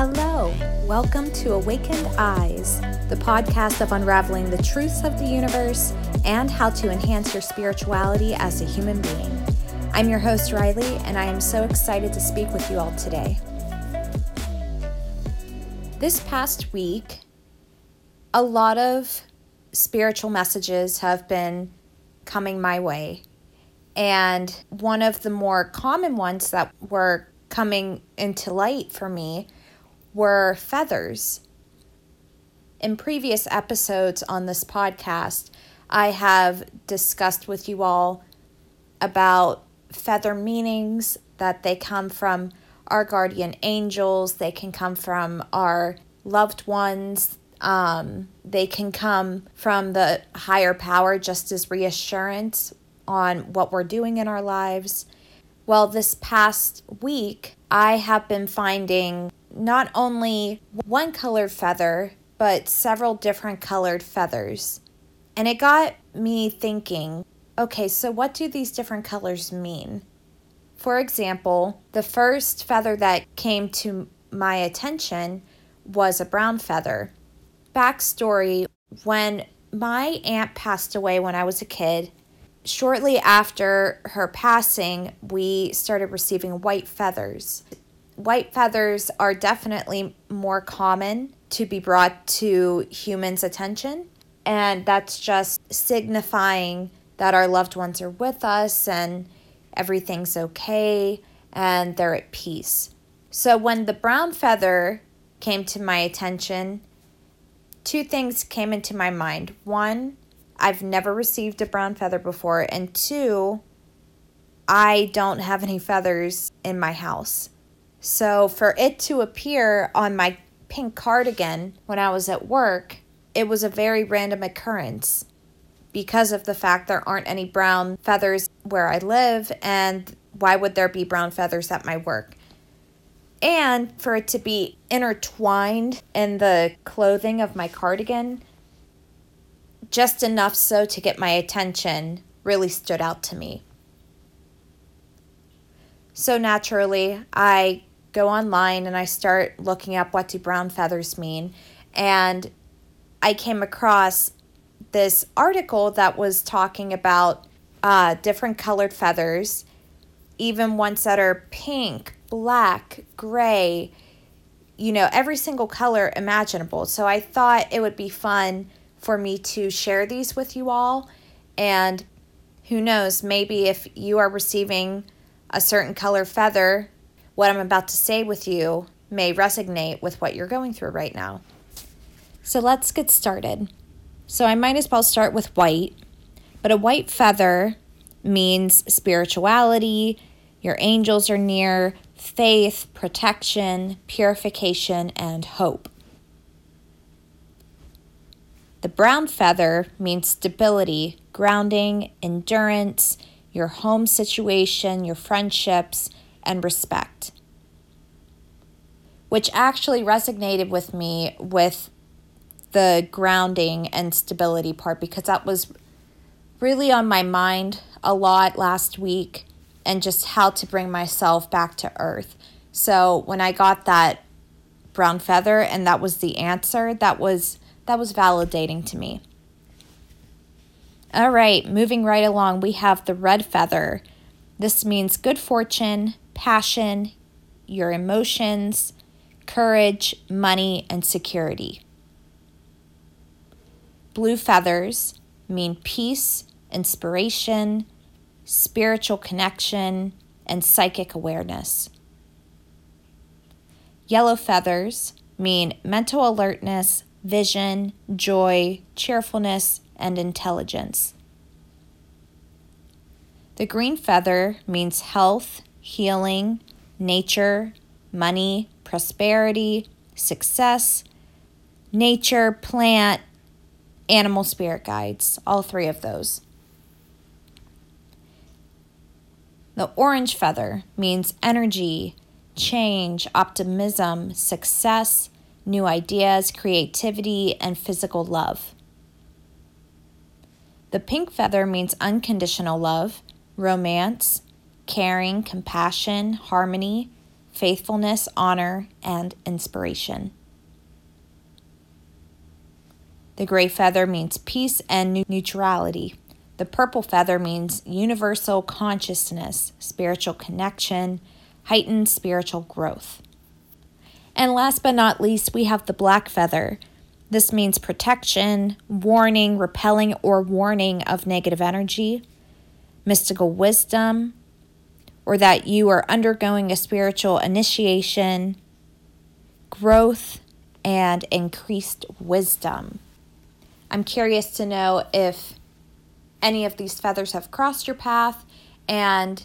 Hello, welcome to Awakened Eyes, the podcast of unraveling the truths of the universe and how to enhance your spirituality as a human being. I'm your host, Riley, and I am so excited to speak with you all today. This past week, a lot of spiritual messages have been coming my way. And one of the more common ones that were coming into light for me were feathers. In previous episodes on this podcast, I have discussed with you all about feather meanings, that they come from our guardian angels, they can come from our loved ones, um, they can come from the higher power just as reassurance on what we're doing in our lives. Well, this past week, I have been finding not only one colored feather, but several different colored feathers. And it got me thinking okay, so what do these different colors mean? For example, the first feather that came to my attention was a brown feather. Backstory when my aunt passed away when I was a kid, shortly after her passing, we started receiving white feathers white feathers are definitely more common to be brought to humans' attention. And that's just signifying that our loved ones are with us and everything's okay and they're at peace. So when the brown feather came to my attention, two things came into my mind. One, I've never received a brown feather before, and two, I don't have any feathers in my house. So for it to appear on my pink cardigan when I was at work, it was a very random occurrence because of the fact there aren't any brown feathers where I live, and why would there be brown feathers at my work? And for it to be intertwined in the clothing of my cardigan, just enough so to get my attention, really stood out to me. So naturally, I go online and I start looking up what do brown feathers mean. And I came across this article that was talking about uh, different colored feathers, even ones that are pink, black, gray, you know, every single color imaginable. So I thought it would be fun for me to share these with you all. And who knows, maybe if you are receiving a certain color feather what I'm about to say with you may resonate with what you're going through right now. So let's get started. So I might as well start with white, but a white feather means spirituality, your angels are near, faith, protection, purification, and hope. The brown feather means stability, grounding, endurance, your home situation, your friendships, and respect, which actually resonated with me with the grounding and stability part because that was really on my mind a lot last week and just how to bring myself back to earth. So when I got that brown feather and that was the answer, that was that was validating to me. All right, moving right along, we have the red feather. This means good fortune, passion, your emotions, courage, money, and security. Blue feathers mean peace, inspiration, spiritual connection, and psychic awareness. Yellow feathers mean mental alertness, vision, joy, cheerfulness, and intelligence. The green feather means health, healing, nature, money, prosperity, success, nature, plant, animal spirit guides, all three of those. The orange feather means energy, change, optimism, success, new ideas, creativity, and physical love. The pink feather means unconditional love, romance, caring, compassion, harmony, faithfulness, honor, and inspiration. The gray feather means peace and neutrality. The purple feather means universal consciousness, spiritual connection, heightened spiritual growth. And last but not least, we have the black feather. This means protection, warning, repelling, or warning of negative energy, mystical wisdom, or that you are undergoing a spiritual initiation, growth, and increased wisdom. I'm curious to know if any of these feathers have crossed your path and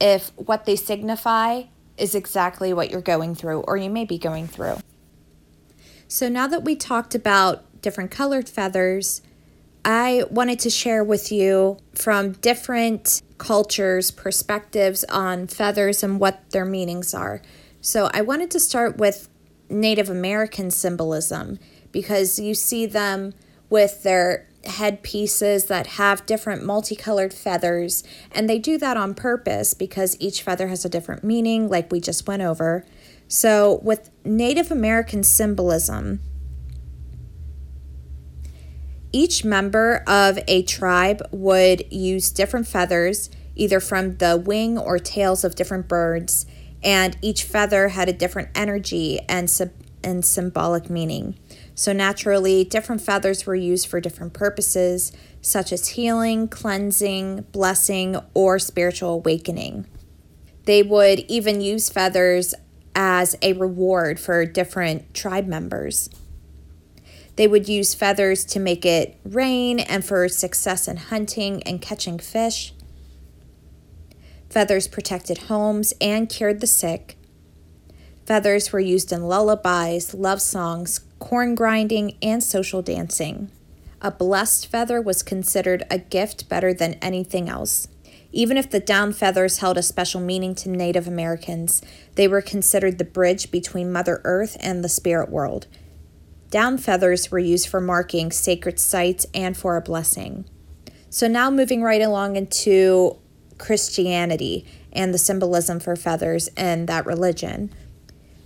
if what they signify is exactly what you're going through or you may be going through. So, now that we talked about different colored feathers, I wanted to share with you from different cultures' perspectives on feathers and what their meanings are. So, I wanted to start with Native American symbolism because you see them with their headpieces that have different multicolored feathers, and they do that on purpose because each feather has a different meaning, like we just went over. So, with Native American symbolism, each member of a tribe would use different feathers, either from the wing or tails of different birds, and each feather had a different energy and, sub- and symbolic meaning. So, naturally, different feathers were used for different purposes, such as healing, cleansing, blessing, or spiritual awakening. They would even use feathers as a reward for different tribe members. They would use feathers to make it rain and for success in hunting and catching fish. Feathers protected homes and cured the sick. Feathers were used in lullabies, love songs, corn grinding, and social dancing. A blessed feather was considered a gift better than anything else. Even if the down feathers held a special meaning to Native Americans, they were considered the bridge between Mother Earth and the spirit world. Down feathers were used for marking sacred sites and for a blessing. So, now moving right along into Christianity and the symbolism for feathers and that religion.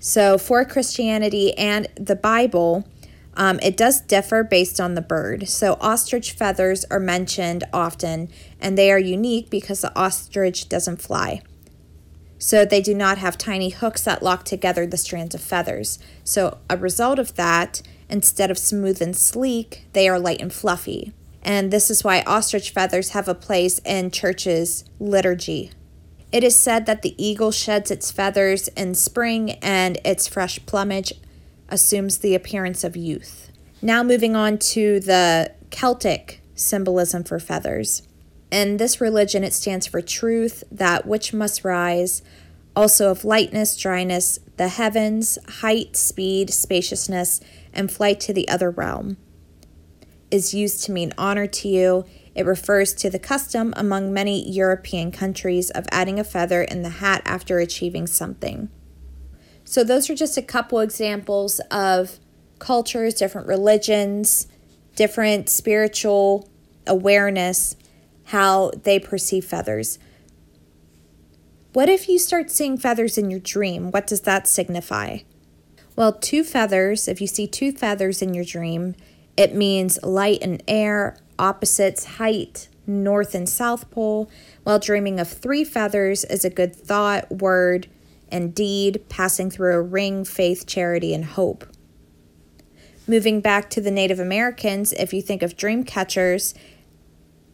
So, for Christianity and the Bible, um, it does differ based on the bird. So, ostrich feathers are mentioned often, and they are unique because the ostrich doesn't fly. So, they do not have tiny hooks that lock together the strands of feathers. So, a result of that, instead of smooth and sleek, they are light and fluffy. And this is why ostrich feathers have a place in churches' liturgy. It is said that the eagle sheds its feathers in spring and its fresh plumage assumes the appearance of youth. Now, moving on to the Celtic symbolism for feathers. In this religion, it stands for truth, that which must rise, also of lightness, dryness, the heavens, height, speed, spaciousness, and flight to the other realm. Is used to mean honor to you it refers to the custom among many European countries of adding a feather in the hat after achieving something. So, those are just a couple examples of cultures, different religions, different spiritual awareness, how they perceive feathers. What if you start seeing feathers in your dream? What does that signify? Well, two feathers, if you see two feathers in your dream, it means light and air, opposites, height, north and south pole, while dreaming of three feathers is a good thought, word, and deed passing through a ring, faith, charity, and hope. Moving back to the Native Americans, if you think of dream catchers,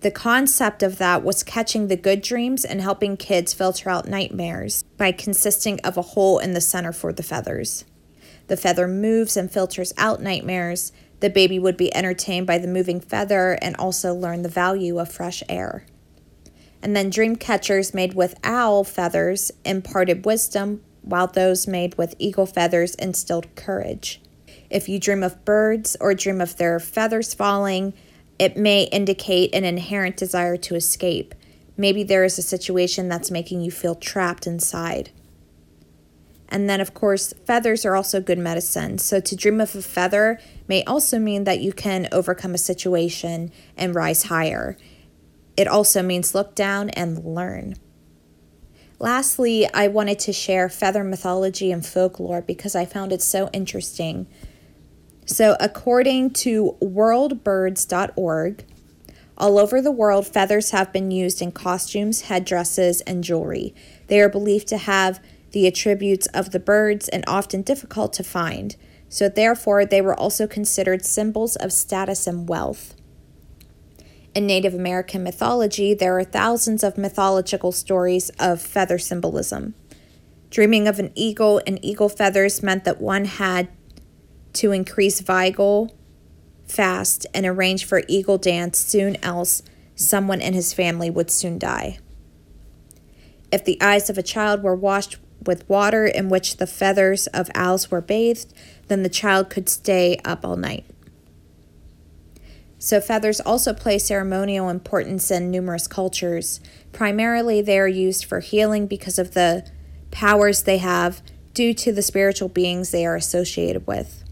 the concept of that was catching the good dreams and helping kids filter out nightmares by consisting of a hole in the center for the feathers. The feather moves and filters out nightmares, the baby would be entertained by the moving feather and also learn the value of fresh air. And then dream catchers made with owl feathers imparted wisdom, while those made with eagle feathers instilled courage. If you dream of birds or dream of their feathers falling, it may indicate an inherent desire to escape. Maybe there is a situation that's making you feel trapped inside. And then, of course, feathers are also good medicine. So, to dream of a feather may also mean that you can overcome a situation and rise higher. It also means look down and learn. Lastly, I wanted to share feather mythology and folklore because I found it so interesting. So, according to worldbirds.org, all over the world, feathers have been used in costumes, headdresses, and jewelry. They are believed to have the attributes of the birds and often difficult to find, so therefore they were also considered symbols of status and wealth. In Native American mythology, there are thousands of mythological stories of feather symbolism. Dreaming of an eagle and eagle feathers meant that one had to increase vigil, fast, and arrange for eagle dance soon, else, someone in his family would soon die. If the eyes of a child were washed with water in which the feathers of owls were bathed, then the child could stay up all night. So, feathers also play ceremonial importance in numerous cultures. Primarily, they are used for healing because of the powers they have due to the spiritual beings they are associated with.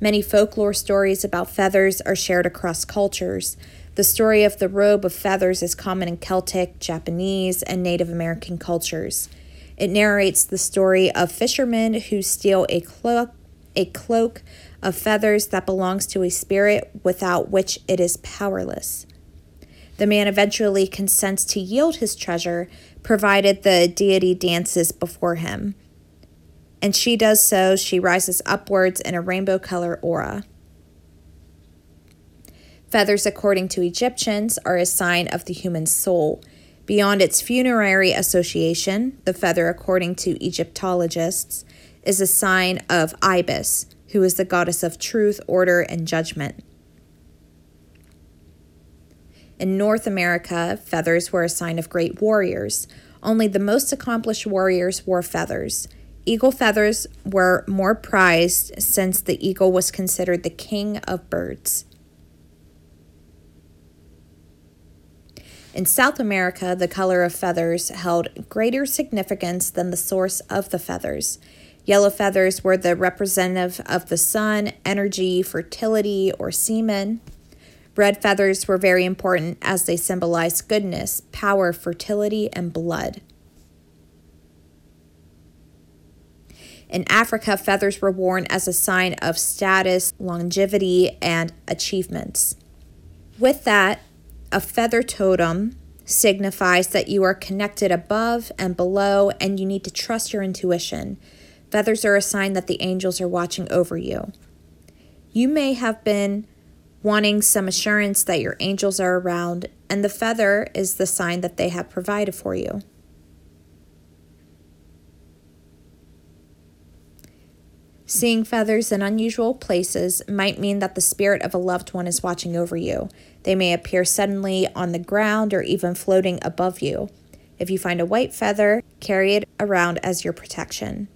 Many folklore stories about feathers are shared across cultures. The story of the robe of feathers is common in Celtic, Japanese, and Native American cultures. It narrates the story of fishermen who steal a cloak, a cloak of feathers that belongs to a spirit without which it is powerless. The man eventually consents to yield his treasure, provided the deity dances before him. And she does so, she rises upwards in a rainbow color aura. Feathers, according to Egyptians, are a sign of the human soul. Beyond its funerary association, the feather, according to Egyptologists, is a sign of Ibis, who is the goddess of truth, order, and judgment. In North America, feathers were a sign of great warriors. Only the most accomplished warriors wore feathers. Eagle feathers were more prized since the eagle was considered the king of birds. In South America, the color of feathers held greater significance than the source of the feathers. Yellow feathers were the representative of the sun, energy, fertility, or semen. Red feathers were very important as they symbolized goodness, power, fertility, and blood. In Africa, feathers were worn as a sign of status, longevity, and achievements. With that, a feather totem signifies that you are connected above and below, and you need to trust your intuition. Feathers are a sign that the angels are watching over you. You may have been wanting some assurance that your angels are around, and the feather is the sign that they have provided for you. Seeing feathers in unusual places might mean that the spirit of a loved one is watching over you. They may appear suddenly on the ground or even floating above you. If you find a white feather, carry it around as your protection.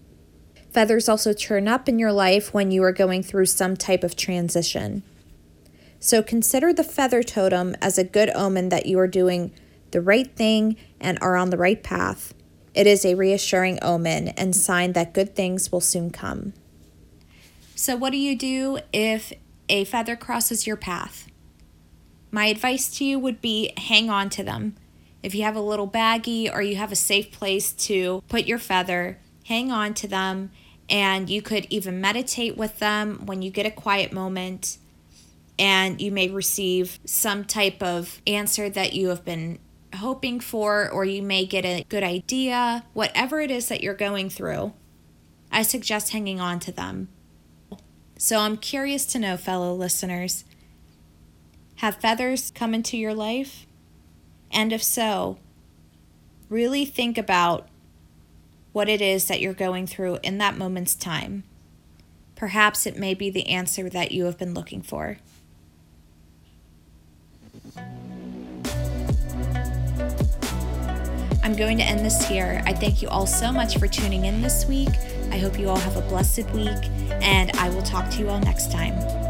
Feathers also turn up in your life when you are going through some type of transition. So consider the feather totem as a good omen that you are doing the right thing and are on the right path. It is a reassuring omen and sign that good things will soon come. So, what do you do if a feather crosses your path? My advice to you would be hang on to them. If you have a little baggie or you have a safe place to put your feather, hang on to them, and you could even meditate with them when you get a quiet moment. And you may receive some type of answer that you have been hoping for, or you may get a good idea. Whatever it is that you're going through, I suggest hanging on to them. So I'm curious to know, fellow listeners, have feathers come into your life? And if so, really think about what it is that you're going through in that moment's time. Perhaps it may be the answer that you have been looking for. I'm going to end this here. I thank you all so much for tuning in this week. I hope you all have a blessed week, and I will talk to you all next time.